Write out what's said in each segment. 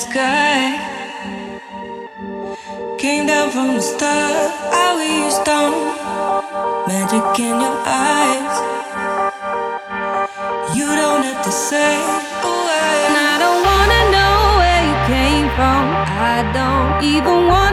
sky. Came down from the star, I was down. Magic in your eyes. You don't have to say a word. I don't wanna know where you came from. I don't even want.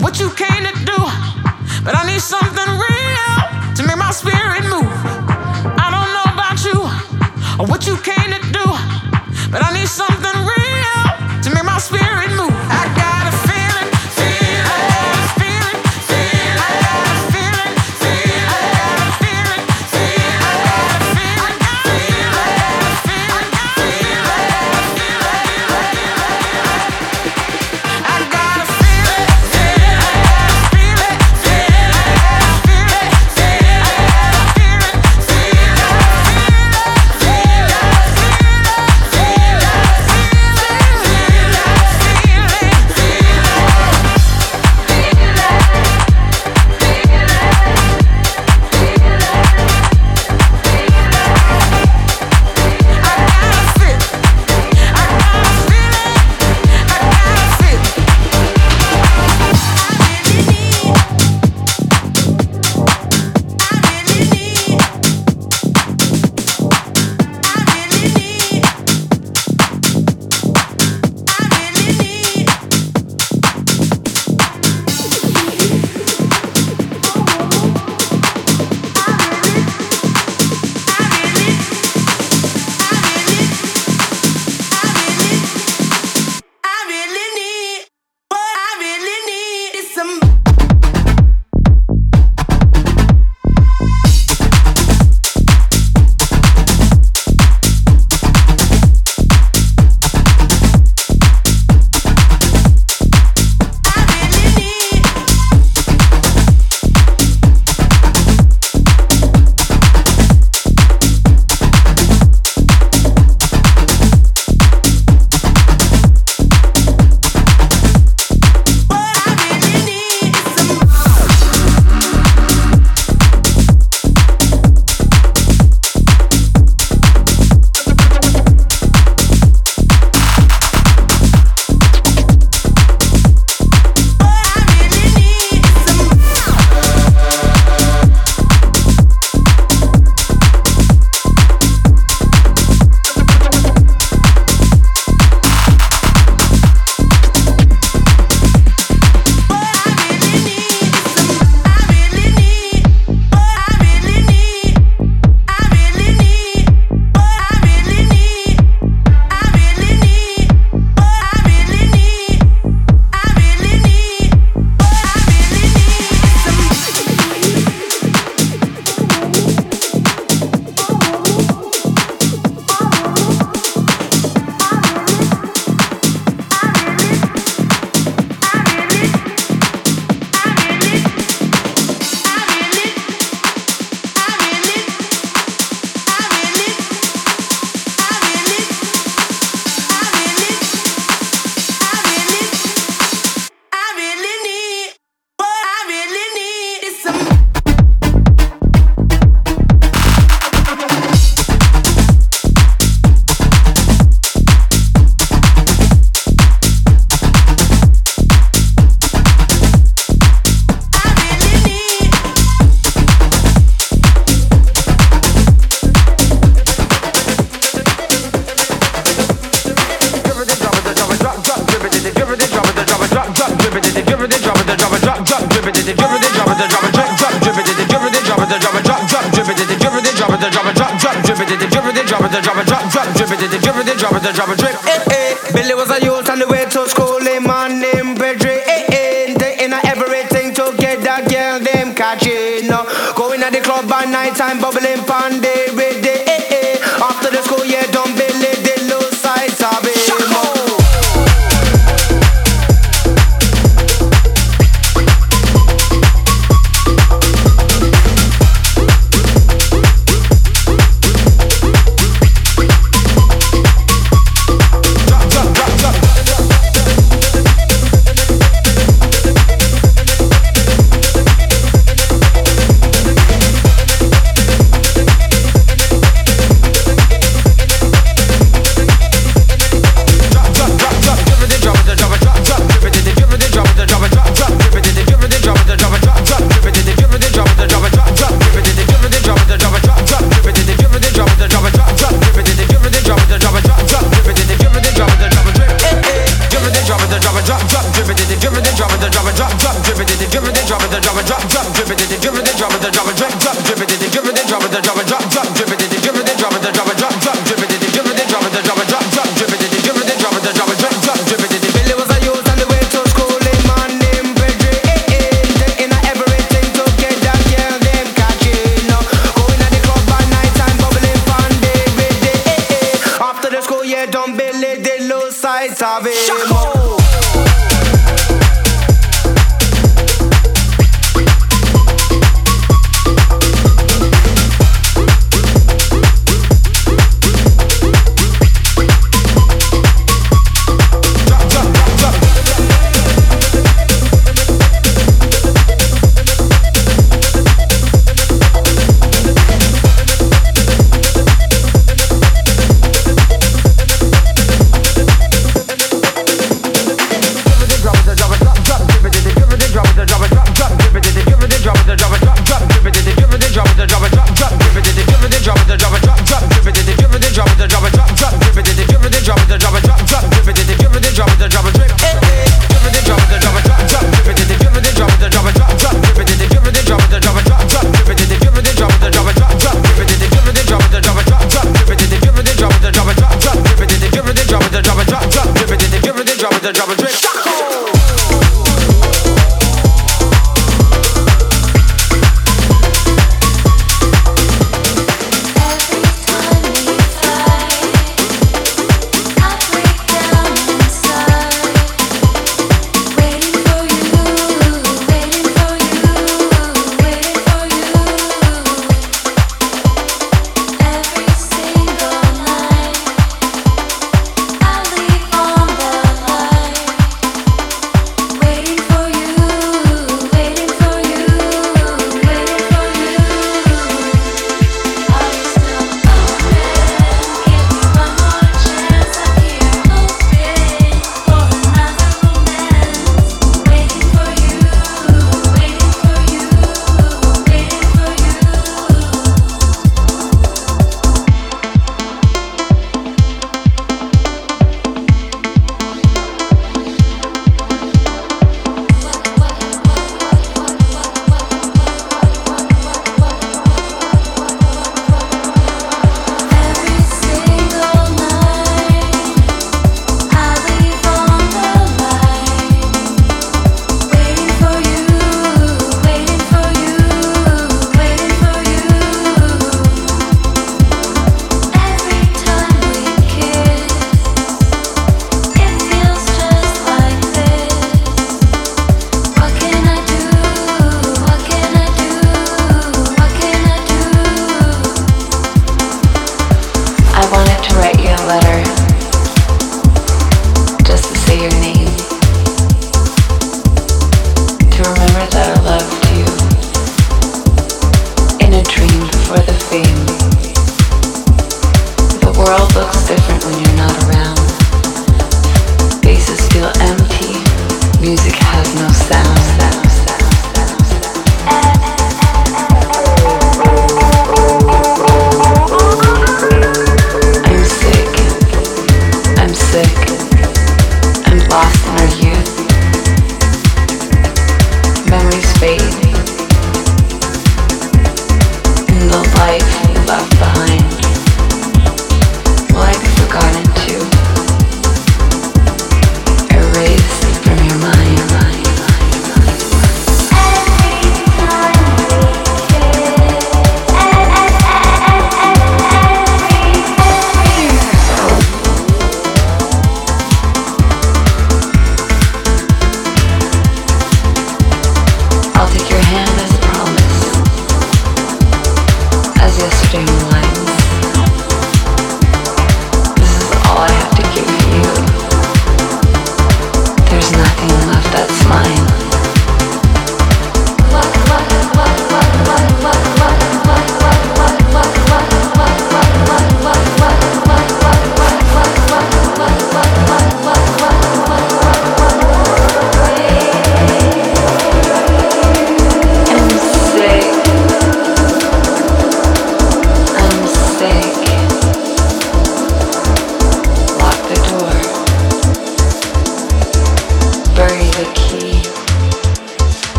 what you came to do, but I need some.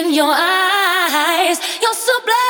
In your eyes. You're so sublime.